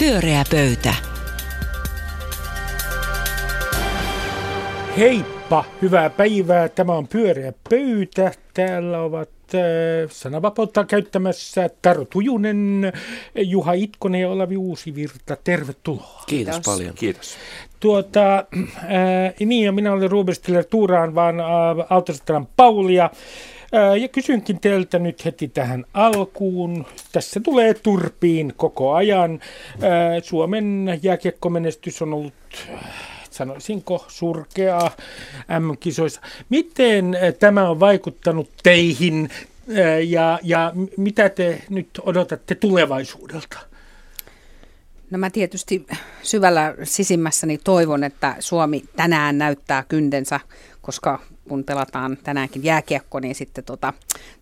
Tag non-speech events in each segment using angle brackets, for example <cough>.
Pyöreä pöytä. Heippa, hyvää päivää. Tämä on Pyöreä pöytä. Täällä ovat äh, sananvapautta käyttämässä Taro Tujunen, Juha Itkonen ja Olavi Uusivirta. Tervetuloa. Kiitos, Kiitos. paljon. Kiitos. Tuota, äh, niin, ja minä olen Ruben Stiller Tuuraan, vaan äh, Paulia. Ja kysynkin teiltä nyt heti tähän alkuun. Tässä tulee turpiin koko ajan. Suomen jääkiekkomenestys on ollut sanoisinko surkeaa M-kisoissa. Miten tämä on vaikuttanut teihin ja, ja mitä te nyt odotatte tulevaisuudelta? No mä tietysti syvällä sisimmässäni toivon, että Suomi tänään näyttää kyndensä, koska kun pelataan tänäänkin jääkiekko, niin sitten tota,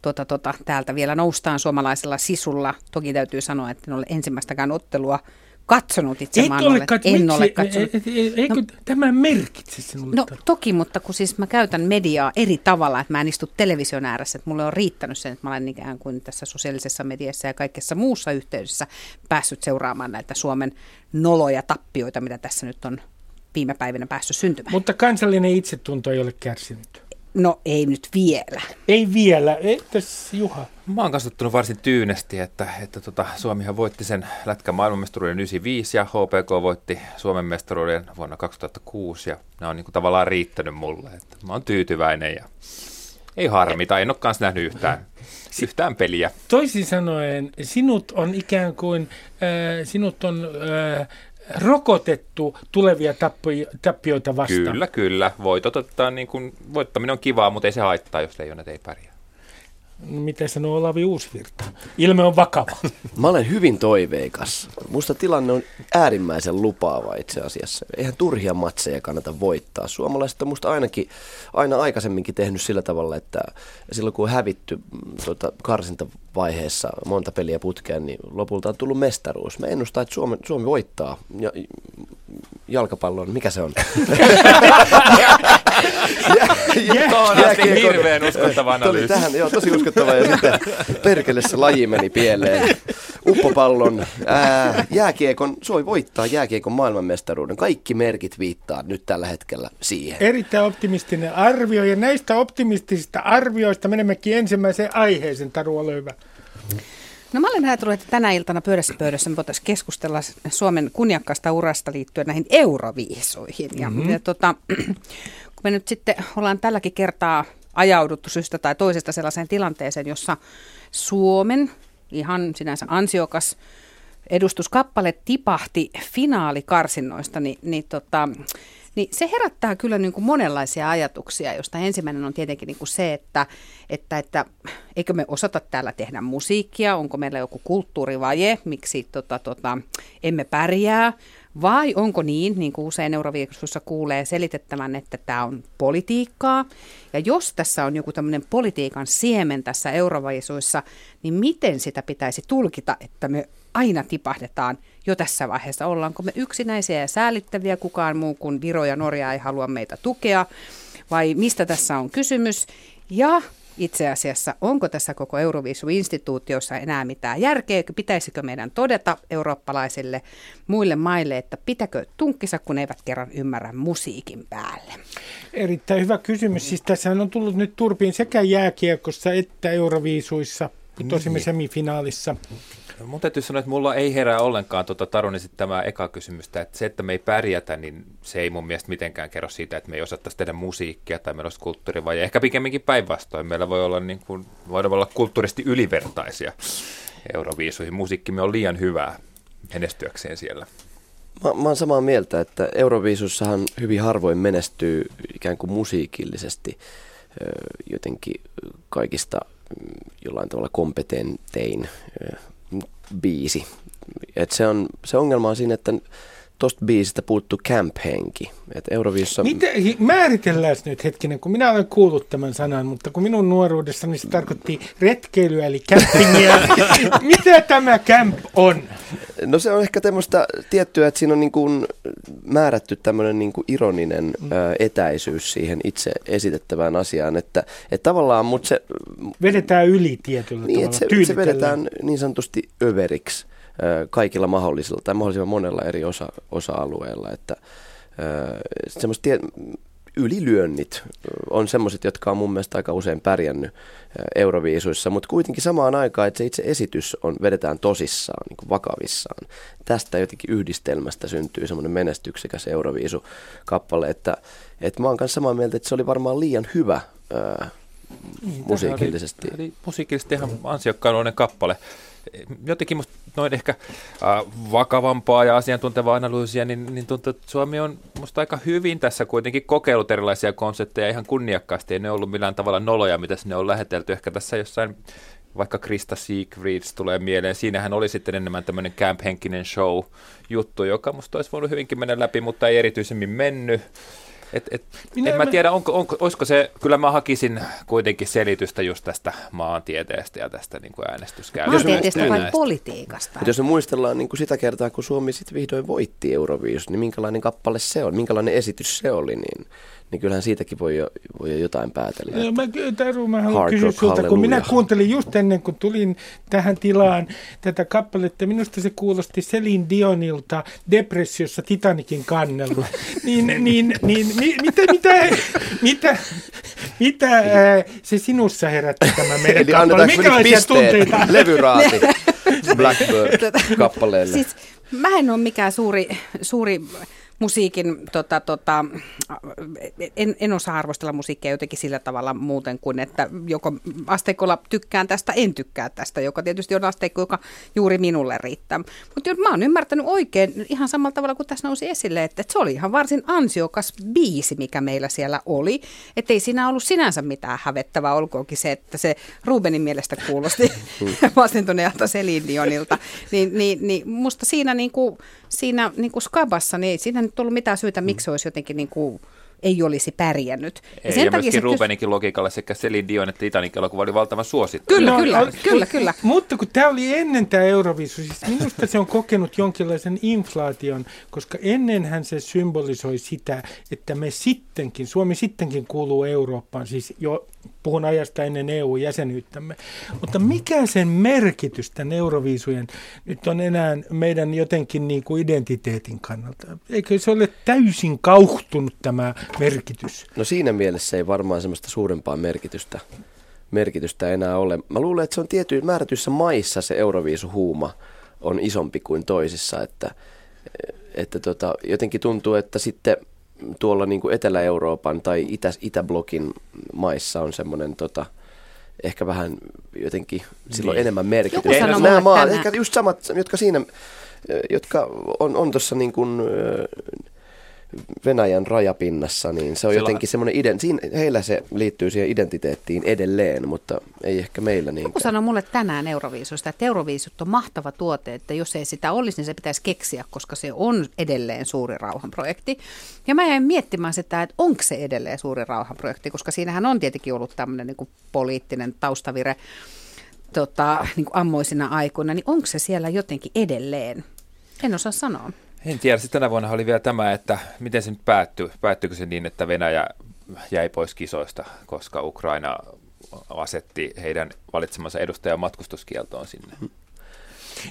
tota, tota, täältä vielä noustaan suomalaisella sisulla. Toki täytyy sanoa, että en ole ensimmäistäkään ottelua katsonut itse Eikö ole, kat- en miksi? ole katsonut. E- e- eikö no, tämä merkitse sinulle? No toki, mutta kun siis mä käytän mediaa eri tavalla, että mä en istu television ääressä, että mulle on riittänyt sen, että mä olen ikään kuin tässä sosiaalisessa mediassa ja kaikessa muussa yhteydessä päässyt seuraamaan näitä Suomen noloja tappioita, mitä tässä nyt on viime päivinä päässyt syntymään. Mutta kansallinen itsetunto ei ole kärsinyt. No ei nyt vielä. Ei vielä. Entäs Juha? Mä oon kasvattanut varsin tyynesti, että, että tota, Suomihan voitti sen lätkän maailmanmestaruuden 95 ja HPK voitti Suomen mestaruuden vuonna 2006 ja ne on niin kuin tavallaan riittänyt mulle. Että mä oon tyytyväinen ja ei harmita, en ole kanssa nähnyt yhtään, yhtään peliä. Toisin sanoen, sinut on ikään kuin, äh, sinut on äh, rokotettu tulevia tappioita vastaan. Kyllä, kyllä. Voitot ottaa, niin kuin, voittaminen on kivaa, mutta ei se haittaa, jos leijonat ei pärjää. No, mitä sanoo Olavi Uusvirta? Ilme on vakava. <laughs> Mä olen hyvin toiveikas. Musta tilanne on äärimmäisen lupaava itse asiassa. Eihän turhia matseja kannata voittaa. Suomalaiset on musta ainakin aina aikaisemminkin tehnyt sillä tavalla, että silloin kun on hävitty tuota, karsintavaiheessa monta peliä putkeen, niin lopulta on tullut mestaruus. Mä ennustan, että Suomi, Suomi voittaa. Ja, jalkapallon, mikä se on? Tosi hirveän uskottava analyysi. Tähän, joo, tosi uskottava ja sitten perkele se laji meni pieleen. Uppopallon, ää, jääkiekon, Suomi voittaa jääkiekon maailmanmestaruuden. Kaikki merkit viittaa nyt tällä hetkellä siihen. Erittäin optimistinen arvio ja näistä optimistisista arvioista menemmekin ensimmäiseen aiheeseen, Taru, ole hyvä. No mä olen ajatellut, että tänä iltana pöydässä pöydässä me voitaisiin keskustella Suomen kunniakkaasta urasta liittyen näihin euroviisoihin. Ja, mm-hmm. ja tota, <clears throat> kun me nyt sitten ollaan tälläkin kertaa ajauduttu syystä tai toisesta sellaiseen tilanteeseen, jossa Suomen ihan sinänsä ansiokas edustuskappale tipahti finaalikarsinnoista, niin, niin tota, niin se herättää kyllä niin kuin monenlaisia ajatuksia, josta ensimmäinen on tietenkin niin kuin se, että, että, että eikö me osata täällä tehdä musiikkia, onko meillä joku kulttuurivaje, miksi tota, tota, emme pärjää, vai onko niin, niin kuin usein Euroviikossa kuulee selitettävän, että tämä on politiikkaa. Ja jos tässä on joku tämmöinen politiikan siemen tässä Euroviisuissa, niin miten sitä pitäisi tulkita, että me aina tipahdetaan jo tässä vaiheessa. Ollaanko me yksinäisiä ja säälittäviä, kukaan muu kuin Viro ja Norja ei halua meitä tukea, vai mistä tässä on kysymys? Ja itse asiassa, onko tässä koko Euroviisu-instituutiossa enää mitään järkeä, pitäisikö meidän todeta eurooppalaisille muille maille, että pitäkö tunkkisa, kun eivät kerran ymmärrä musiikin päälle? Erittäin hyvä kysymys. Siis tässä on tullut nyt turpiin sekä jääkiekossa että Euroviisuissa, tosimme niin. semifinaalissa. No, mun täytyy sanoa, että mulla ei herää ollenkaan tuota Tarun tämä eka kysymystä, että se, että me ei pärjätä, niin se ei mun mielestä mitenkään kerro siitä, että me ei osattaisi tehdä musiikkia tai meillä olisi kulttuuri, vai ehkä pikemminkin päinvastoin. Meillä voi olla, niin kuin, voidaan olla kulttuurisesti ylivertaisia Euroviisuihin. Musiikkimme on liian hyvää menestyäkseen siellä. Mä, mä oon samaa mieltä, että Euroviisussahan hyvin harvoin menestyy ikään kuin musiikillisesti jotenkin kaikista mm, jollain tavalla kompetentein biisi. Et se, on, se ongelma on siinä, että tuosta biisistä puuttuu camp-henki. Et Euroviissa... Miten, määritellään nyt hetkinen, kun minä olen kuullut tämän sanan, mutta kun minun nuoruudessani se tarkoitti retkeilyä eli campingia. <laughs> Mitä tämä camp on? No se on ehkä tämmöistä tiettyä, että siinä on niin kuin määrätty tämmöinen niin kuin ironinen mm. ä, etäisyys siihen itse esitettävään asiaan, että, että tavallaan, mutta se... Vedetään yli tietyllä niin, tavalla, se, se vedetään niin sanotusti överiksi kaikilla mahdollisilla tai mahdollisimman monella eri osa, osa-alueella. Että, semmoista tie, ylilyönnit on semmoiset, jotka on mun mielestä aika usein pärjännyt Euroviisuissa, mutta kuitenkin samaan aikaan, että se itse esitys on, vedetään tosissaan, niin kuin vakavissaan. Tästä jotenkin yhdistelmästä syntyy semmoinen menestyksekäs Euroviisu-kappale, että, että mä oon kanssa samaa mieltä, että se oli varmaan liian hyvä ää, niin, musiikillisesti. Oli, oli musiikillisesti ihan ansiokkaan kappale jotenkin musta noin ehkä äh, vakavampaa ja asiantuntevaa analyysiä, niin, niin tuntuu, että Suomi on musta aika hyvin tässä kuitenkin kokeillut erilaisia konsepteja ihan kunniakkaasti. Ei ne ollut millään tavalla noloja, mitä sinne on lähetelty. Ehkä tässä jossain vaikka Krista Siegfrieds tulee mieleen. Siinähän oli sitten enemmän tämmöinen camp-henkinen show-juttu, joka musta olisi voinut hyvinkin mennä läpi, mutta ei erityisemmin mennyt. Et, et, Minä en mä tiedä, onko, onko, olisiko se, kyllä mä hakisin kuitenkin selitystä just tästä maantieteestä ja tästä niin kuin äänestyskäytöstä. Maantieteestä vai politiikasta? jos me muistellaan niin kuin sitä kertaa, kun Suomi sitten vihdoin voitti Euroviisun, niin minkälainen kappale se on, minkälainen esitys se oli, niin niin kyllähän siitäkin voi jo, voi jo jotain päätellä. No, mä, Taru, mä haluan kysyä sulta, kun minä kuuntelin just ennen kuin tulin tähän tilaan tätä kappaletta, minusta se kuulosti Selin Dionilta depressiossa Titanikin kannella. <laughs> niin, niin, niin mi, mitä, mitä, mitä, mitä ää, se sinussa herätti tämä meidän Eli kappale? Minkälaisia tunteita? Levyraati Blackbird-kappaleelle. Siis, mä en ole mikään suuri, suuri musiikin, tota, tota, en, en osaa arvostella musiikkia jotenkin sillä tavalla muuten kuin, että joko asteikolla tykkään tästä, en tykkää tästä, joka tietysti on asteikko, joka juuri minulle riittää. Mutta mä oon ymmärtänyt oikein ihan samalla tavalla kuin tässä nousi esille, että, että se oli ihan varsin ansiokas biisi, mikä meillä siellä oli. Että ei siinä ollut sinänsä mitään hävettävää, olkoonkin se, että se Rubenin mielestä kuulosti <laughs> vastentuneelta Selin Dionilta. Niin, niin, niin musta siinä, niin kuin, siinä niin kuin skabassa, niin siinä nyt ollut mitään syytä, miksi olisi jotenkin niin kuin ei olisi pärjännyt. Ja, sen ja takia myöskin Rubenikin kys... logiikalla sekä Celine Dion että Titanic elokuva oli valtavan suosittu. Kyllä, no, kyllä, al- kyllä, kyllä. Mutta kun tämä oli ennen tämä Euroviisu, siis minusta se on kokenut jonkinlaisen inflaation, koska ennenhän se symbolisoi sitä, että me sittenkin, Suomi sittenkin kuuluu Eurooppaan, siis jo puhun ajasta ennen EU-jäsenyyttämme. Mutta mikä sen merkitys tämän Euroviisujen nyt on enää meidän jotenkin niin kuin identiteetin kannalta? Eikö se ole täysin kauhtunut tämä merkitys? No siinä mielessä ei varmaan semmoista suurempaa merkitystä, merkitystä enää ole. Mä luulen, että se on tietyissä määrätyissä maissa se Euroviisuhuuma on isompi kuin toisissa, että, että tota, jotenkin tuntuu, että sitten tuolla niin kuin Etelä-Euroopan tai Itä, Itäblokin maissa on semmoinen tota, ehkä vähän jotenkin silloin niin. enemmän merkitystä. Nämä maat, ehkä just samat, jotka siinä, jotka on, on tuossa niin kuin, Venäjän rajapinnassa, niin se on Sillä... jotenkin semmoinen, iden, siinä, heillä se liittyy siihen identiteettiin edelleen, mutta ei ehkä meillä niin. Joku sanoi mulle tänään Euroviisusta, että Euroviisut on mahtava tuote, että jos ei sitä olisi, niin se pitäisi keksiä, koska se on edelleen suuri rauhanprojekti. Ja mä jäin miettimään sitä, että onko se edelleen suuri rauhanprojekti, koska siinähän on tietenkin ollut tämmöinen niin kuin poliittinen taustavire tota, niin kuin ammoisina aikoina, niin onko se siellä jotenkin edelleen? En osaa sanoa. En tiedä, sitten tänä vuonna oli vielä tämä, että miten se nyt päättyi. Päättyykö se niin, että Venäjä jäi pois kisoista, koska Ukraina asetti heidän valitsemansa edustajan matkustuskieltoon sinne.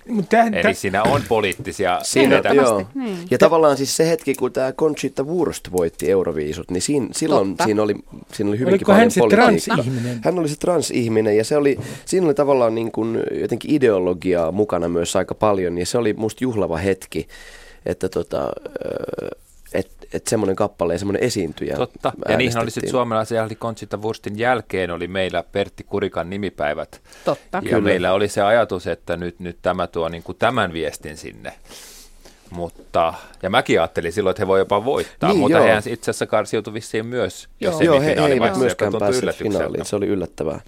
Mutta Eli täh... siinä on poliittisia siinä, joo. Niin. Ja tavallaan siis se hetki, kun tämä Conchita Wurst voitti Euroviisut, niin siinä, silloin siinä oli, siinä oli hyvinkin Oliko paljon hän se transihminen? Hän oli se transihminen ja se oli, siinä oli tavallaan niin kuin jotenkin ideologiaa mukana myös aika paljon ja se oli musta juhlava hetki että tota, et, et semmoinen kappale ja semmoinen esiintyjä Totta, ja niihin oli sitten suomalaisia, eli Conchita Wurstin jälkeen oli meillä Pertti Kurikan nimipäivät. Totta. Ja Kyllä. meillä oli se ajatus, että nyt, nyt tämä tuo niin kuin tämän viestin sinne. Mutta, ja mäkin ajattelin silloin, että he voi jopa voittaa, niin, mutta joo. hehän itse asiassa karsiutui vissiin myös. Joo, joo he, he eivät myöskään päässeet finaaliin, se oli yllättävää.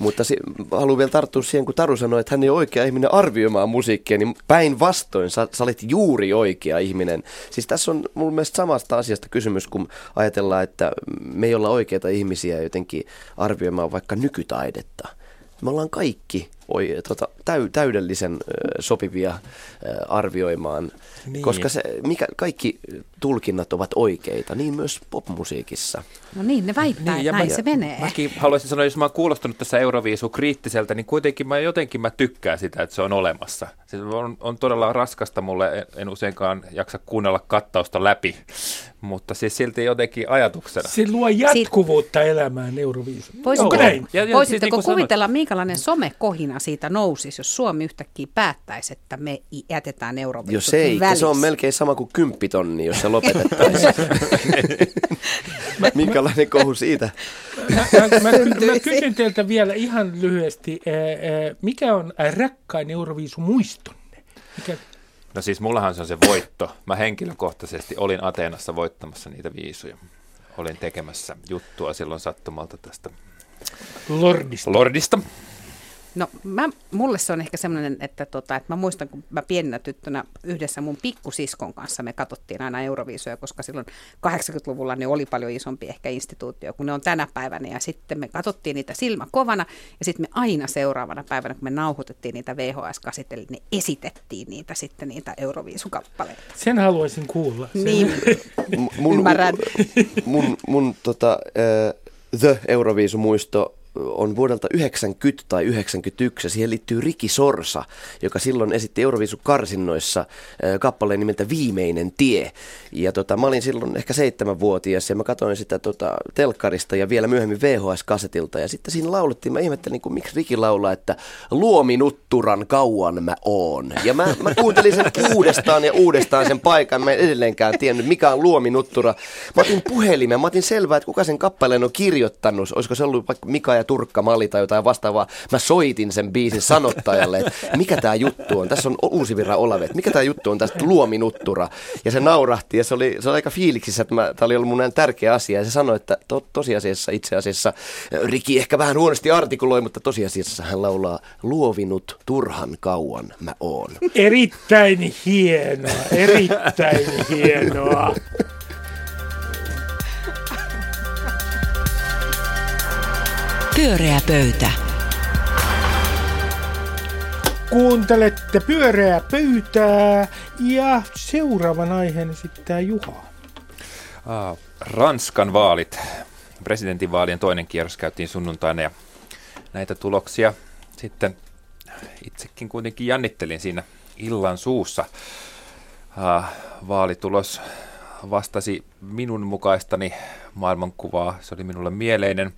Mutta se, haluan vielä tarttua siihen, kun Taru sanoi, että hän ei ole oikea ihminen arvioimaan musiikkia, niin päinvastoin sä, sä olet juuri oikea ihminen. Siis tässä on mun mielestä samasta asiasta kysymys, kun ajatellaan, että me ei olla oikeita ihmisiä jotenkin arvioimaan vaikka nykytaidetta. Me ollaan kaikki oi, tota, täy, täydellisen sopivia arvioimaan, niin. koska se, mikä, kaikki tulkinnat ovat oikeita, niin myös popmusiikissa. No niin, ne väittää, niin, että näin mä, se menee. Mäkin haluaisin sanoa, jos mä oon kuulostanut tässä Euroviisu kriittiseltä, niin kuitenkin mä jotenkin mä tykkään sitä, että se on olemassa. Se on, on todella raskasta mulle, en useinkaan jaksa kuunnella kattausta läpi, mutta siis silti jotenkin ajatuksena. Se luo jatkuvuutta Siit... elämään Euroviisu. Voisitko, näin? Ja, ja, voisitteko siis niin kuvitella, sanoit... minkälainen somekohina siitä nousisi, jos Suomi yhtäkkiä päättäisi, että me jätetään Euroviisu Jos ei, se on melkein sama kuin kymppitonni, jos se lopetettaisiin. <laughs> Minkälainen kohu siitä? Mä, mä, mä, mä kysyn teiltä vielä ihan lyhyesti, mikä on rakkain Euroviisu muistonne? Mikä... No siis mullahan se on se voitto. Mä henkilökohtaisesti olin Ateenassa voittamassa niitä viisuja. Olin tekemässä juttua silloin sattumalta tästä Lordista. Lordista. No mä, mulle se on ehkä semmoinen, että, tota, että mä muistan, kun mä pienenä tyttönä yhdessä mun pikkusiskon kanssa me katsottiin aina Euroviisuja, koska silloin 80-luvulla ne oli paljon isompi ehkä instituutio kuin ne on tänä päivänä. Ja sitten me katsottiin niitä silmä kovana ja sitten me aina seuraavana päivänä, kun me nauhoitettiin niitä VHS-kasit, eli ne esitettiin niitä sitten niitä Euroviisukappaleita. Sen haluaisin kuulla. Sen. Niin, mun, ymmärrän. Mun, mun, mun tota, uh, The Euroviisumuisto on vuodelta 90 tai 91 ja siihen liittyy Riki Sorsa, joka silloin esitti Euroviisun karsinnoissa kappaleen nimeltä Viimeinen tie. Ja tota, mä olin silloin ehkä seitsemänvuotias ja mä katsoin sitä tota, telkkarista ja vielä myöhemmin VHS-kasetilta ja sitten siinä laulettiin, mä ihmettelin, niin kuin, miksi Riki laulaa, että luominutturan kauan mä oon. Ja mä, mä kuuntelin sen uudestaan ja uudestaan sen paikan, mä en edelleenkään tiennyt, mikä on luominuttura. Mä otin puhelimen, mä otin selvää, että kuka sen kappaleen on kirjoittanut, olisiko se ollut vaikka Mika ja Turkka Mali tai jotain vastaavaa. Mä soitin sen biisin sanottajalle, että mikä tämä juttu on. Tässä on uusi virra Olave, että mikä tämä juttu on tästä luominuttura. Ja se naurahti ja se oli, se oli aika fiiliksissä, että tämä oli ollut mun tärkeä asia. Ja se sanoi, että to, tosiasiassa itse asiassa Riki ehkä vähän huonosti artikuloi, mutta tosiasiassa hän laulaa luovinut turhan kauan mä oon. Erittäin hienoa, erittäin hienoa. Pyöreä pöytä. Kuuntelette pyöreää pöytää ja seuraavan aiheen esittää Juha. Ranskan vaalit. Presidentinvaalien toinen kierros käytiin sunnuntaina ja näitä tuloksia sitten itsekin kuitenkin jännittelin siinä illan suussa. Vaalitulos vastasi minun mukaistani maailmankuvaa. Se oli minulle mieleinen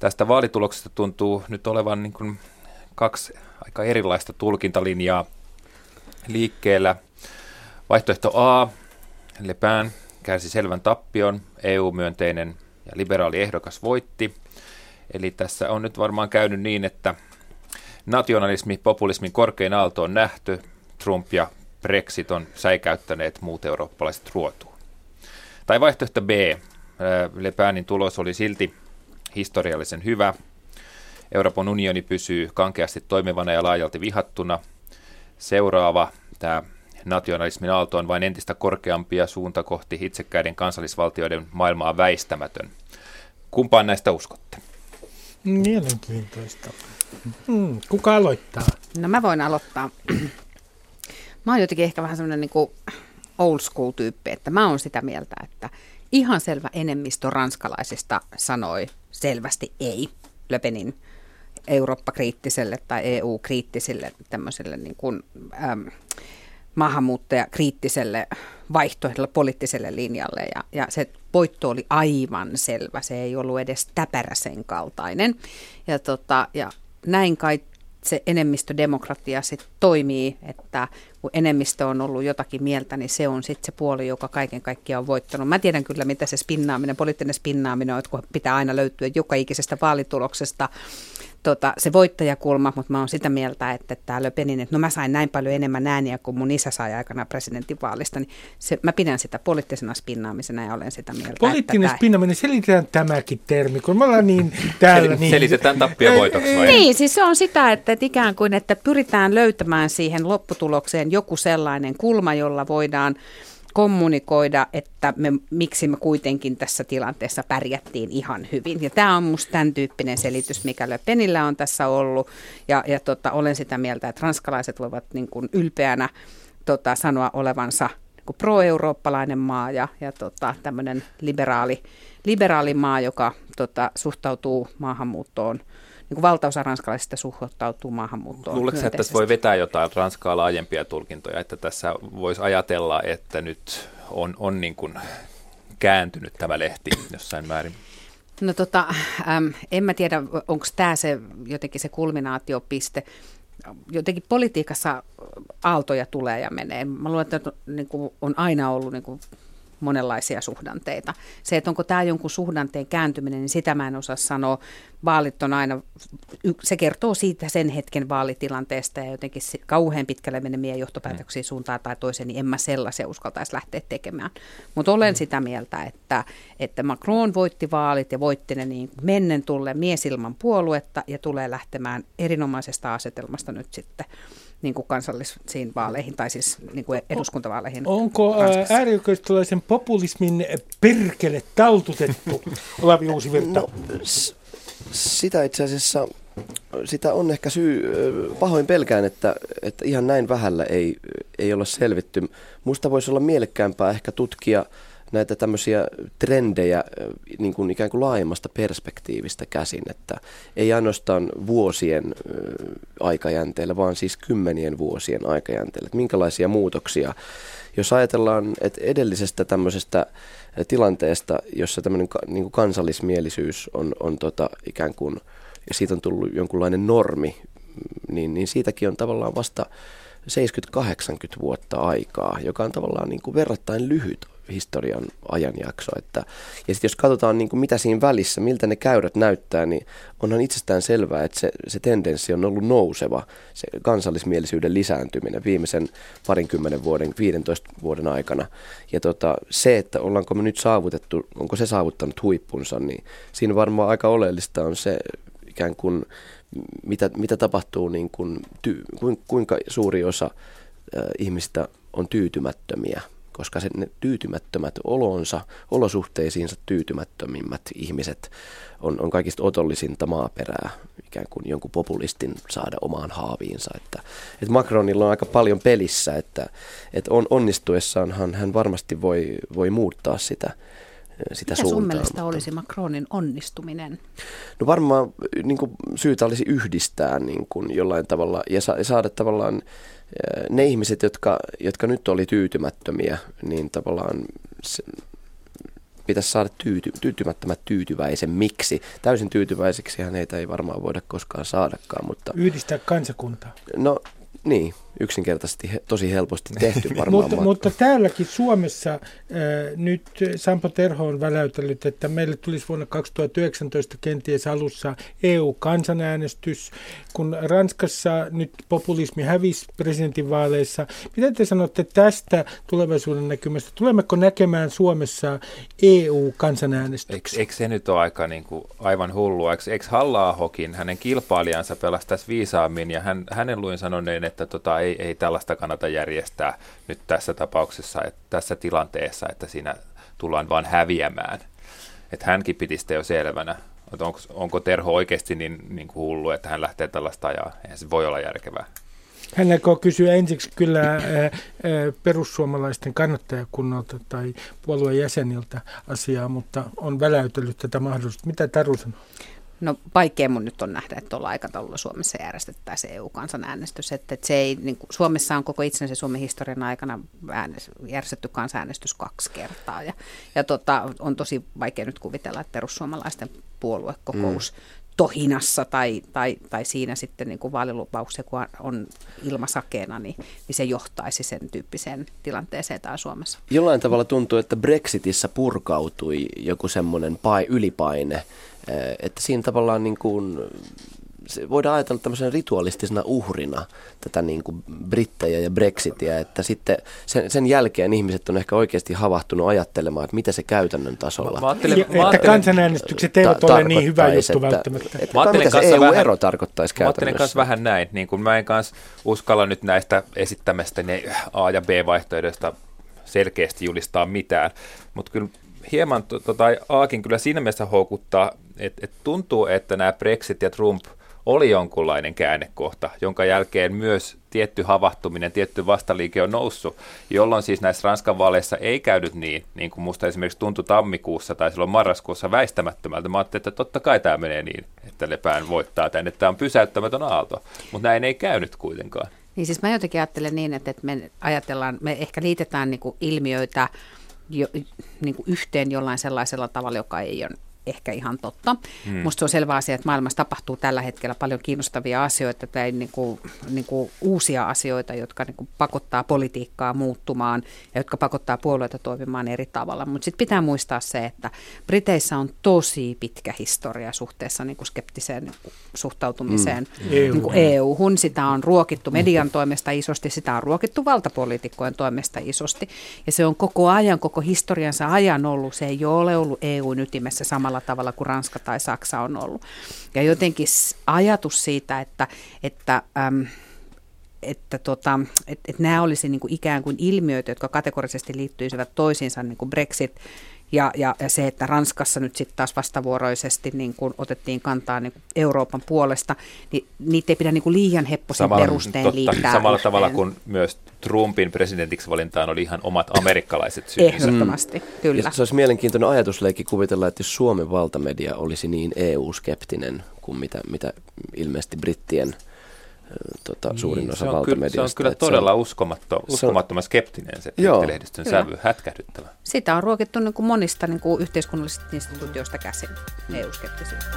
tästä vaalituloksesta tuntuu nyt olevan niin kuin kaksi aika erilaista tulkintalinjaa liikkeellä. Vaihtoehto A, Le Pen kärsi selvän tappion, EU-myönteinen ja liberaali ehdokas voitti. Eli tässä on nyt varmaan käynyt niin, että nationalismi, populismin korkein aalto on nähty, Trump ja Brexit on säikäyttäneet muut eurooppalaiset ruotuun. Tai vaihtoehto B, Le Penin tulos oli silti historiallisen hyvä. Euroopan unioni pysyy kankeasti toimivana ja laajalti vihattuna. Seuraava, tämä nationalismin aalto on vain entistä korkeampia suunta kohti itsekkäiden kansallisvaltioiden maailmaa väistämätön. Kumpaan näistä uskotte? Mielenkiintoista. Hmm, kuka aloittaa? No mä voin aloittaa. Mä oon jotenkin ehkä vähän semmoinen niin old school tyyppi, että mä oon sitä mieltä, että ihan selvä enemmistö ranskalaisista sanoi selvästi ei Löpenin Eurooppa-kriittiselle tai EU-kriittiselle tämmöiselle niin kuin, äm, maahanmuuttajakriittiselle vaihtoehdolle, poliittiselle linjalle. Ja, ja se voitto oli aivan selvä, se ei ollut edes täpäräsen kaltainen. Ja, tota, ja näin kai se enemmistödemokratia sitten toimii, että kun enemmistö on ollut jotakin mieltä, niin se on sitten se puoli, joka kaiken kaikkiaan on voittanut. Mä tiedän kyllä, mitä se spinnaaminen, poliittinen spinnaaminen on, että kun pitää aina löytyä joka ikisestä vaalituloksesta tota, se voittajakulma, mutta mä oon sitä mieltä, että tämä Löpenin, että no mä sain näin paljon enemmän ääniä kuin mun isä sai aikana presidentinvaalista, niin se, mä pidän sitä poliittisena spinnaamisena ja olen sitä mieltä. Poliittinen että spinnaaminen, selitetään tämäkin termi, kun me ollaan niin <laughs> täällä. niin... Selitetään tappia voitoksi vai? Niin, siis se on sitä, että, että ikään kuin, että pyritään löytämään siihen lopputulokseen joku sellainen kulma, jolla voidaan kommunikoida, että me, miksi me kuitenkin tässä tilanteessa pärjättiin ihan hyvin. Ja tämä on musta tämän tyyppinen selitys, mikä Le Penillä on tässä ollut. Ja, ja tota, olen sitä mieltä, että ranskalaiset voivat niin kuin ylpeänä tota, sanoa olevansa niin pro-eurooppalainen maa ja, ja tota, tämmöinen liberaali, liberaali maa, joka tota, suhtautuu maahanmuuttoon niin kuin valtaosa ranskalaisista suhtautuu maahanmuuttoon Luuletko, että tässä voi vetää jotain Ranskaa laajempia tulkintoja, että tässä voisi ajatella, että nyt on, on niin kuin kääntynyt tämä lehti jossain määrin? No tota, äm, en mä tiedä, onko tämä se jotenkin se kulminaatiopiste. Jotenkin politiikassa aaltoja tulee ja menee. Mä luulen, että niin kuin on aina ollut niin kuin monenlaisia suhdanteita. Se, että onko tämä jonkun suhdanteen kääntyminen, niin sitä mä en osaa sanoa. Vaalit on aina, se kertoo siitä sen hetken vaalitilanteesta ja jotenkin kauhean pitkälle menemiä johtopäätöksiä suuntaan tai toiseen, niin en mä sellaisia uskaltaisi lähteä tekemään. Mutta olen sitä mieltä, että, että Macron voitti vaalit ja voitti ne niin mennen tulle miesilman puoluetta ja tulee lähtemään erinomaisesta asetelmasta nyt sitten niin kuin kansallisiin vaaleihin tai siis niin kuin eduskuntavaaleihin. Onko äärioikeistolaisen populismin perkele taltutettu, <laughs> Olavi Uusivirta? No, s- sitä itse asiassa sitä on ehkä syy, pahoin pelkään, että, että ihan näin vähällä ei, ei olla selvitty. Musta voisi olla mielekkäämpää ehkä tutkia näitä tämmöisiä trendejä niin kuin ikään kuin laajemmasta perspektiivistä käsin, että ei ainoastaan vuosien aikajänteellä, vaan siis kymmenien vuosien aikajänteellä, että minkälaisia muutoksia, jos ajatellaan, että edellisestä tämmöisestä tilanteesta, jossa tämmöinen niin kuin kansallismielisyys on, on tota ikään kuin, ja siitä on tullut jonkunlainen normi, niin, niin siitäkin on tavallaan vasta 70-80 vuotta aikaa, joka on tavallaan niin kuin verrattain lyhyt historian ajanjakso. Että, ja sitten jos katsotaan niin kuin mitä siinä välissä, miltä ne käyrät näyttää, niin onhan itsestään selvää, että se, se tendenssi on ollut nouseva, se kansallismielisyyden lisääntyminen viimeisen parinkymmenen vuoden, 15 vuoden aikana. Ja tota, se, että ollaanko me nyt saavutettu, onko se saavuttanut huippunsa, niin siinä varmaan aika oleellista on se ikään kuin, mitä, mitä tapahtuu, niin kuin, ty, kuinka suuri osa äh, ihmistä on tyytymättömiä koska se, ne tyytymättömät olonsa, olosuhteisiinsa tyytymättömimmät ihmiset on, on kaikista otollisinta maaperää ikään kuin jonkun populistin saada omaan haaviinsa. Että, että Macronilla on aika paljon pelissä, että, että on, onnistuessaanhan hän varmasti voi, voi muuttaa sitä, sitä Mikä suuntaa. sun mielestä olisi Macronin onnistuminen? No varmaan niin kuin, syytä olisi yhdistää niin kuin, jollain tavalla ja, sa- ja saada tavallaan ne ihmiset, jotka, jotka nyt oli tyytymättömiä, niin tavallaan se, pitäisi saada tyyty, tyytymättömät tyytyväisen. Miksi? Täysin tyytyväiseksi heitä ei varmaan voida koskaan saadakaan. Mutta, Yhdistää kansakuntaa. No niin, yksinkertaisesti he, tosi helposti <laughs> tehty varmaan. mutta, mutta täälläkin Suomessa äh, nyt Sampo Terho on väläytellyt, että meille tulisi vuonna 2019 kenties alussa EU-kansanäänestys, kun Ranskassa nyt populismi hävisi presidentinvaaleissa. Mitä te sanotte tästä tulevaisuuden näkymästä? Tulemmeko näkemään Suomessa EU-kansanäänestyksen? Eikö, eikö se nyt ole aika niin kuin, aivan hullua? Eikö, eikö halla hänen kilpailijansa pelasi tässä viisaammin ja hän, hänen luin sanoneen, että tota, ei, ei tällaista kannata järjestää nyt tässä tapauksessa, että tässä tilanteessa, että siinä tullaan vain häviämään. Että hänkin piti sitä jo selvänä. Että onko, onko Terho oikeasti niin, niin kuin hullu, että hän lähtee tällaista ajaa? Eihän se voi olla järkevää. Hän aikoo kysyä ensiksi kyllä ää, ää, perussuomalaisten kannattajakunnalta tai puolueen jäseniltä asiaa, mutta on väläytellyt tätä mahdollisuutta. Mitä Taru sanoo? No vaikea mun nyt on nähdä, että tuolla aikataululla Suomessa järjestettäisiin EU-kansanäänestys. Että, että se ei, niin kuin, Suomessa on koko itsenäisen Suomen historian aikana äänes, järjestetty kansanäänestys kaksi kertaa. Ja, ja tota, on tosi vaikea nyt kuvitella, että perussuomalaisten puoluekokous mm. tohinassa tai, tai, tai siinä sitten niin kuin vaalilupauksia, kun on ilmasakeena, niin, niin se johtaisi sen tyyppiseen tilanteeseen täällä Suomessa. Jollain tavalla tuntuu, että Brexitissä purkautui joku semmoinen pai, ylipaine että siinä tavallaan niin kuin, se voidaan ajatella tämmöisenä ritualistisena uhrina tätä niin kuin brittejä ja brexitia, että sitten sen, sen jälkeen ihmiset on ehkä oikeasti havahtunut ajattelemaan, että mitä se käytännön tasolla. Mä, mä ja, mä että kansanäänestykset eivät ta- ole niin hyvä juttu että, välttämättä. Että, että mitä se EU-ero tarkoittaisi käytännössä? Mä ajattelen kanssa vähän näin, niin kuin mä en kanssa uskalla nyt näistä esittämästä ne A- ja B-vaihtoehdoista selkeästi julistaa mitään. Mutta kyllä hieman tota, Aakin kyllä siinä mielessä houkuttaa, että et tuntuu, että nämä Brexit ja Trump oli jonkunlainen käännekohta, jonka jälkeen myös tietty havahtuminen, tietty vastaliike on noussut, jolloin siis näissä Ranskan vaaleissa ei käynyt niin, niin kuin musta esimerkiksi tuntui tammikuussa tai silloin marraskuussa väistämättömältä. Mä ajattelin, että totta kai tämä menee niin, että Lepään voittaa tänne, että tämä on pysäyttämätön aalto, mutta näin ei käynyt kuitenkaan. Niin siis mä jotenkin ajattelen niin, että, että me ajatellaan, me ehkä liitetään niin kuin ilmiöitä jo, niin kuin yhteen jollain sellaisella tavalla, joka ei ole ehkä ihan totta. Hmm. Musta se on selvä asia, että maailmassa tapahtuu tällä hetkellä paljon kiinnostavia asioita tai niin kuin, niin kuin uusia asioita, jotka niin kuin pakottaa politiikkaa muuttumaan ja jotka pakottaa puolueita toimimaan eri tavalla. Mutta sitten pitää muistaa se, että Briteissä on tosi pitkä historia suhteessa niin kuin skeptiseen niin kuin suhtautumiseen hmm. niin kuin EU-hun. Sitä on ruokittu median toimesta isosti, sitä on ruokittu valtapoliitikkojen toimesta isosti. Ja se on koko ajan, koko historiansa ajan ollut, se ei ole ollut EU ytimessä samalla samalla tavalla kuin Ranska tai Saksa on ollut. Ja jotenkin ajatus siitä, että, että äm, että, tota, että, että nämä olisi niin kuin ikään kuin ilmiöitä, jotka kategorisesti liittyisivät toisiinsa, niin kuin Brexit ja, ja, ja se, että Ranskassa nyt sitten taas vastavuoroisesti niin kuin otettiin kantaa niin kuin Euroopan puolesta, niin niitä ei pidä niin kuin liian hepposin samalla, perustein totta, liittää Samalla yhteen. tavalla kuin myös Trumpin presidentiksi valintaan oli ihan omat amerikkalaiset syyt. Ehdottomasti, mm. kyllä. Ja se olisi mielenkiintoinen ajatusleikki kuvitella, että jos Suomen valtamedia olisi niin EU-skeptinen kuin mitä, mitä ilmeisesti brittien – tota, niin, suurin osa se valtamediasta. Kyllä, se on kyllä todella on, uskomatto, uskomattoman skeptinen se lehdistön sävy, hätkähdyttävä. Sitä on ruokittu niin kuin monista niin kuin yhteiskunnallisista instituutioista käsin, mm. EU-skeptisyyttä.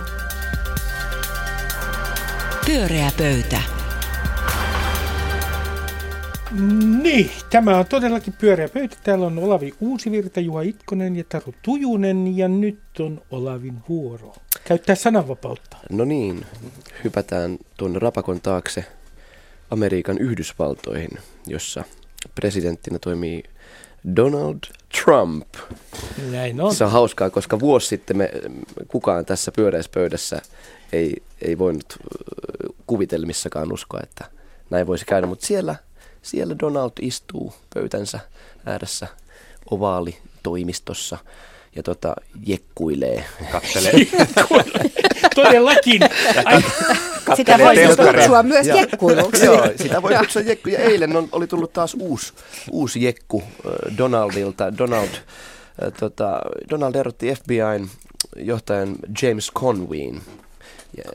Pyöreä pöytä. Niin, tämä on todellakin pyöreä pöytä. Täällä on Olavi Uusivirta, Juha Itkonen ja Taru Tujunen ja nyt on Olavin vuoro. Käyttää sananvapautta. No niin, hypätään tuonne rapakon taakse Amerikan Yhdysvaltoihin, jossa presidenttinä toimii Donald Trump. Näin on. Se on hauskaa, koska vuosi sitten me, kukaan tässä pyöräispöydässä ei, ei voinut kuvitelmissakaan uskoa, että näin voisi käydä, mutta siellä – siellä Donald istuu pöytänsä ääressä ovaali toimistossa ja tota, jekkuilee. Kattelee. <laughs> Todellakin. sitä voi kutsua myös ja, jekkuiluksi. Joo, sitä voi kutsua jekku. Ja eilen on, oli tullut taas uusi, uusi jekku Donaldilta. Donald, tota, Donald erotti FBIn johtajan James Conwayn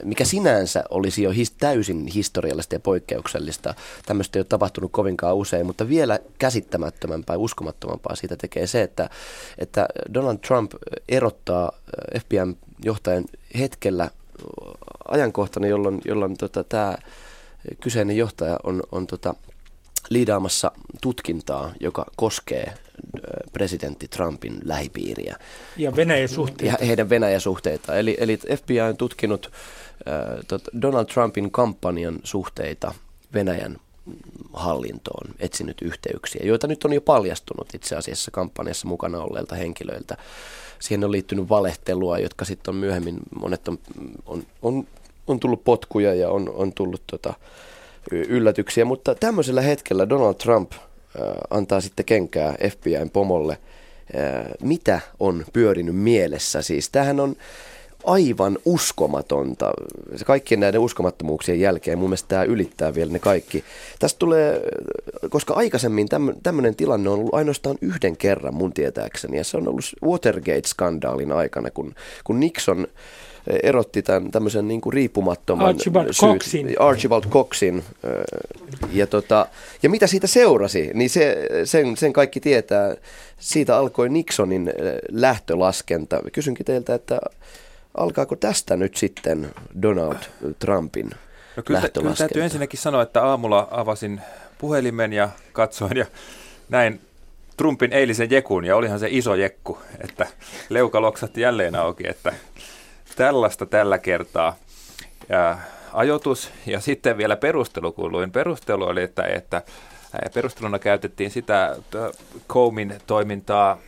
mikä sinänsä olisi jo his, täysin historiallista ja poikkeuksellista. Tämmöistä ei ole tapahtunut kovinkaan usein, mutta vielä käsittämättömämpää ja uskomattomampaa siitä tekee se, että, että Donald Trump erottaa äh, FBIn johtajan hetkellä ajankohtana, jolloin, jolloin tota, tämä kyseinen johtaja on, on tota, liidaamassa tutkintaa, joka koskee presidentti Trumpin lähipiiriä. Ja Venäjän suhteita. Ja heidän Venäjän suhteita. Eli, eli FBI on tutkinut äh, tot, Donald Trumpin kampanjan suhteita Venäjän hallintoon, etsinyt yhteyksiä, joita nyt on jo paljastunut itse asiassa kampanjassa mukana olleilta henkilöiltä. Siihen on liittynyt valehtelua, jotka sitten on myöhemmin, monet on, on, on, on tullut potkuja ja on, on tullut tota, yllätyksiä, mutta tämmöisellä hetkellä Donald Trump – antaa sitten kenkää FBIn pomolle, mitä on pyörinyt mielessä. Siis tämähän on aivan uskomatonta. Se kaikkien näiden uskomattomuuksien jälkeen mun mielestä tämä ylittää vielä ne kaikki. Tästä tulee, koska aikaisemmin tämmöinen tilanne on ollut ainoastaan yhden kerran mun tietääkseni, ja se on ollut Watergate-skandaalin aikana, kun, kun Nixon erotti tämän tämmöisen niin kuin riippumattoman Archibald syyt, Coxin. Archibald Coxin. Ja, tota, ja mitä siitä seurasi, niin se, sen, sen kaikki tietää. Siitä alkoi Nixonin lähtölaskenta. Kysynkin teiltä, että alkaako tästä nyt sitten Donald Trumpin no kyllä, kyllä täytyy ensinnäkin sanoa, että aamulla avasin puhelimen ja katsoin ja näin Trumpin eilisen jekun ja olihan se iso jekku, että leuka loksatti jälleen auki, että tällaista tällä kertaa. Ja ajoitus ja sitten vielä perustelu kuuluin. Perustelu oli, että, että perusteluna käytettiin sitä Comin toimintaa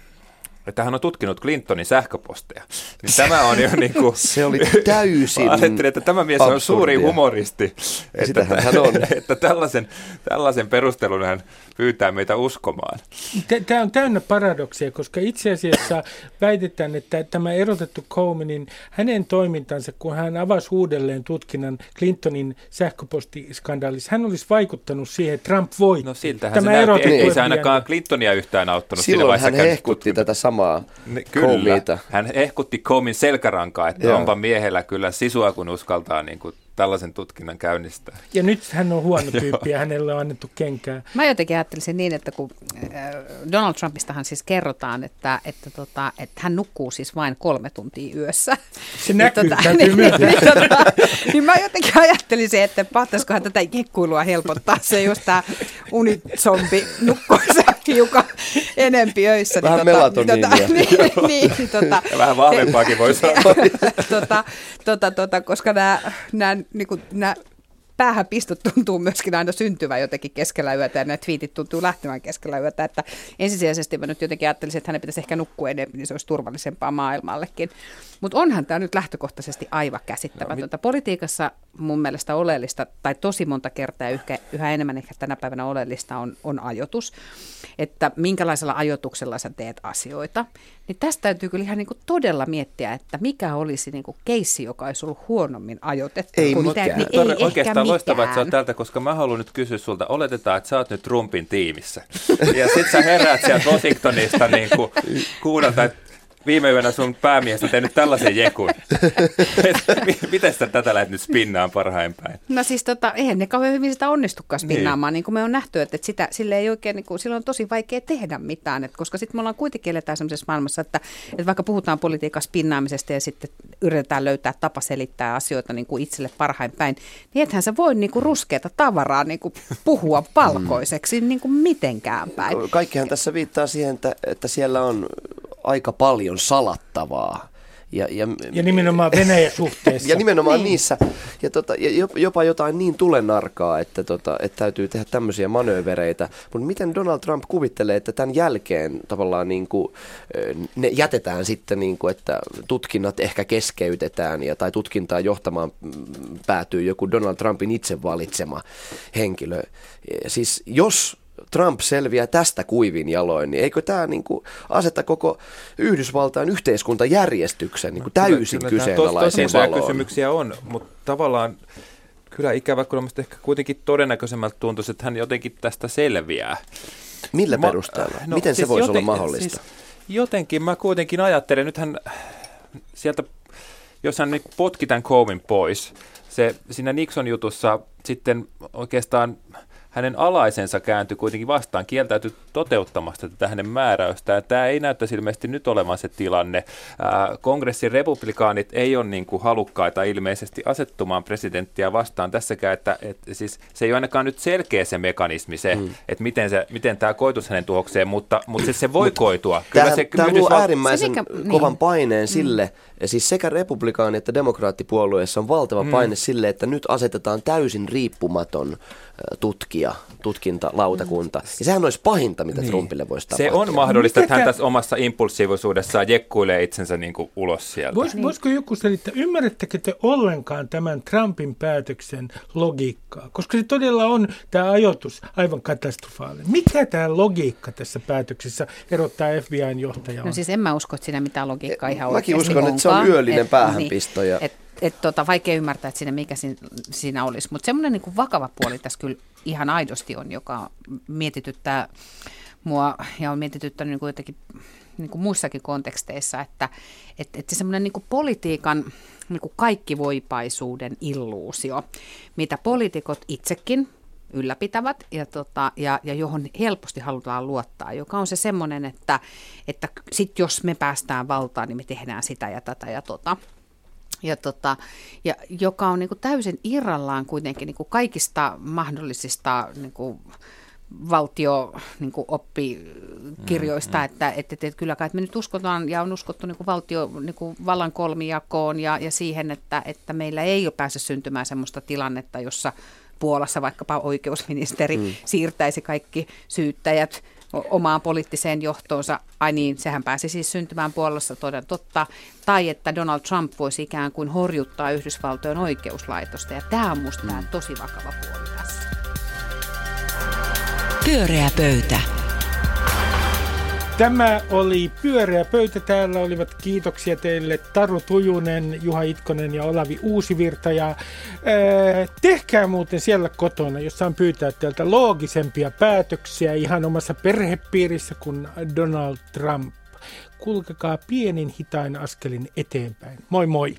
että hän on tutkinut Clintonin sähköposteja. Niin tämä on jo <laughs> niin kuin... Se oli täysin <laughs> Ajattelin, että tämä mies on suuri humoristi. Että, Sitähän hän on. <laughs> Että tällaisen, tällaisen perustelun hän pyytää meitä uskomaan. Tämä on täynnä paradoksia, koska itse asiassa väitetään, että tämä erotettu Comey, niin hänen toimintansa, kun hän avasi uudelleen tutkinnan Clintonin sähköpostiskandaalissa, hän olisi vaikuttanut siihen, että Trump voitti. No siltähän tämä se näytti, ei se ainakaan Clintonia yhtään auttanut. Silloin hän hehkutti tätä samaa ne, Kyllä, hän hehkutti Comeyn selkärankaa, että Joo. onpa miehellä kyllä sisua, kun uskaltaa niin kuin tällaisen tutkinnan käynnistää. Ja nyt hän on huono <laughs> tyyppi ja hänelle on annettu kenkää. Mä jotenkin ajattelisin niin, että kun äh, Donald Trumpistahan siis kerrotaan, että, että, tota, että hän nukkuu siis vain kolme tuntia yössä. Se näkyy, tota, täytyy niin, niin, niin, tota, niin mä jotenkin ajattelisin, että mahtaisikohan tätä jekkuilua helpottaa se just tämä unitsombi nukkuisi hiukan enempi öissä. Vähän niin, tota, tota, niin, niin, tota, ja vähän vahvempaakin voi <laughs> sanoa. tota, tota, tota, koska nämä, nämä niin kuin, nämä päähänpistot tuntuu myöskin aina syntyvän jotenkin keskellä yötä ja nämä twiitit tuntuu lähtevän keskellä yötä, että ensisijaisesti mä nyt jotenkin ajattelisin, että hänen pitäisi ehkä nukkua enemmän, niin se olisi turvallisempaa maailmallekin. Mutta onhan tämä nyt lähtökohtaisesti aivan käsittämätöntä. Politiikassa mun mielestä oleellista, tai tosi monta kertaa ja yhä, yhä enemmän ehkä tänä päivänä oleellista on, on ajoitus, että minkälaisella ajoituksella sä teet asioita. Niin tästä täytyy kyllä ihan niin kuin todella miettiä, että mikä olisi niin kuin keissi, joka olisi ollut huonommin ajoitettu. Ei kuin mikään. Niin ei Oikeastaan loistavaa, että sä oot täältä, koska mä haluan nyt kysyä sulta, oletetaan, että sä oot nyt Trumpin tiimissä. Ja sit sä heräät sieltä Washingtonista niin kuin kuudelta, että viime yönä sun päämies on tehnyt tällaisen jekun. Miten sä tätä lähdet nyt spinnaan parhain päin? No siis tota, eihän ne kauhean hyvin sitä onnistukaan spinnaamaan, niin, niin kuin me on nähty, että sitä, sille ei oikein, niin kuin, silloin on tosi vaikea tehdä mitään, että koska sitten me ollaan kuitenkin eletään sellaisessa maailmassa, että, että vaikka puhutaan politiikan spinnaamisesta ja sitten yritetään löytää tapa selittää asioita niin kuin itselle parhain päin, niin ethän sä voi niin kuin ruskeata tavaraa niin kuin puhua valkoiseksi niin kuin mitenkään päin. Kaikkihan tässä viittaa siihen, että, että siellä on aika paljon salattavaa. Ja, ja, ja nimenomaan Venäjän <laughs> suhteessa. Ja nimenomaan niin. niissä. Ja, tota, ja jopa jotain niin tulenarkaa, että, tota, että täytyy tehdä tämmöisiä manöövereitä. Mutta miten Donald Trump kuvittelee, että tämän jälkeen tavallaan niin kuin, ne jätetään sitten, niin kuin, että tutkinnat ehkä keskeytetään ja, tai tutkintaa johtamaan mm, päätyy joku Donald Trumpin itse valitsema henkilö. Siis jos Trump selviää tästä kuivin jaloin, niin eikö tämä niin kuin aseta koko Yhdysvaltain yhteiskuntajärjestyksen niin kuin täysin no, kyseenalaisen valoon? kysymyksiä on, mutta tavallaan kyllä ikävä kyllä ehkä kuitenkin todennäköisemmältä tuntuisi, että hän jotenkin tästä selviää. Millä mä, perusteella? No, Miten siis se voisi joten, olla mahdollista? Siis jotenkin mä kuitenkin ajattelen, nythän sieltä, jos hän nyt potki tämän Combin pois, se siinä Nixon-jutussa sitten oikeastaan hänen alaisensa kääntyi kuitenkin vastaan, kieltäytyi toteuttamasta tätä hänen määräystä. Tämä ei näyttäisi ilmeisesti nyt olevan se tilanne. Kongressin republikaanit ei ole niin kuin halukkaita ilmeisesti asettumaan presidenttiä vastaan tässäkään, että, että siis se ei ole ainakaan nyt selkeä se mekanismi se, mm. että miten, se, miten tämä koituisi hänen tuhokseen, mutta, mutta se, se voi koitua. Kyllä tämä, se, tämä luo äärimmäisen se, mikä, kovan niin. paineen mm. sille, siis sekä republikaani- että demokraattipuolueessa on valtava mm. paine sille, että nyt asetetaan täysin riippumaton tutkija, tutkintalautakunta. Mm. Ja sehän olisi pahinta, mitä niin. Trumpille voisi tapahtua. Se on mahdollista, Mitäkä... että hän tässä omassa impulsiivisuudessaan jekkuilee itsensä niin kuin ulos sieltä. Vois, niin. Voisiko joku selittää, ymmärrättekö te ollenkaan tämän Trumpin päätöksen logiikkaa? Koska se todella on tämä ajoitus aivan katastrofaalinen. Mikä tämä logiikka tässä päätöksessä erottaa FBIn johtajaa? No siis en mä usko, että siinä mitään logiikkaa ihan Mäkin uskon, onkaan. että se on yöllinen et, päähänpisto. Niin, ja... et, et tota, vaikea ymmärtää, että siinä mikä siinä, siinä olisi. Mutta semmoinen niin vakava puoli tässä kyllä ihan aidosti on, joka mietityttää mua ja on mietityttänyt niin kuin jotenkin niin kuin muissakin konteksteissa, että, että, että semmoinen niin politiikan niin kuin kaikkivoipaisuuden illuusio, mitä poliitikot itsekin ylläpitävät ja, tota, ja, ja johon helposti halutaan luottaa, joka on se semmoinen, että, että sit jos me päästään valtaan, niin me tehdään sitä ja tätä ja tota ja, tota, ja joka on niin kuin täysin irrallaan kuitenkin niin kuin kaikista mahdollisista niin kuin valtio niin kuin oppikirjoista, mm, mm. että, että, että, että kyllä kai me nyt uskotaan ja on uskottu niin kuin valtio niin kuin vallan kolmijakoon ja, ja siihen, että, että meillä ei ole pääse syntymään sellaista tilannetta, jossa Puolassa vaikkapa oikeusministeri mm. siirtäisi kaikki syyttäjät omaan poliittiseen johtoonsa. Ai niin, sehän pääsi siis syntymään Puolassa toden totta. Tai että Donald Trump voisi ikään kuin horjuttaa Yhdysvaltojen oikeuslaitosta. Ja tämä on musta mm. tämä tosi vakava puoli tässä. Pyöreä pöytä. Tämä oli Pyöreä pöytä. Täällä olivat kiitoksia teille Taru Tujunen, Juha Itkonen ja Olavi Uusivirta. Ja, ää, tehkää muuten siellä kotona, jos saan pyytää teiltä loogisempia päätöksiä ihan omassa perhepiirissä kuin Donald Trump. Kulkekaa pienin hitain askelin eteenpäin. Moi moi!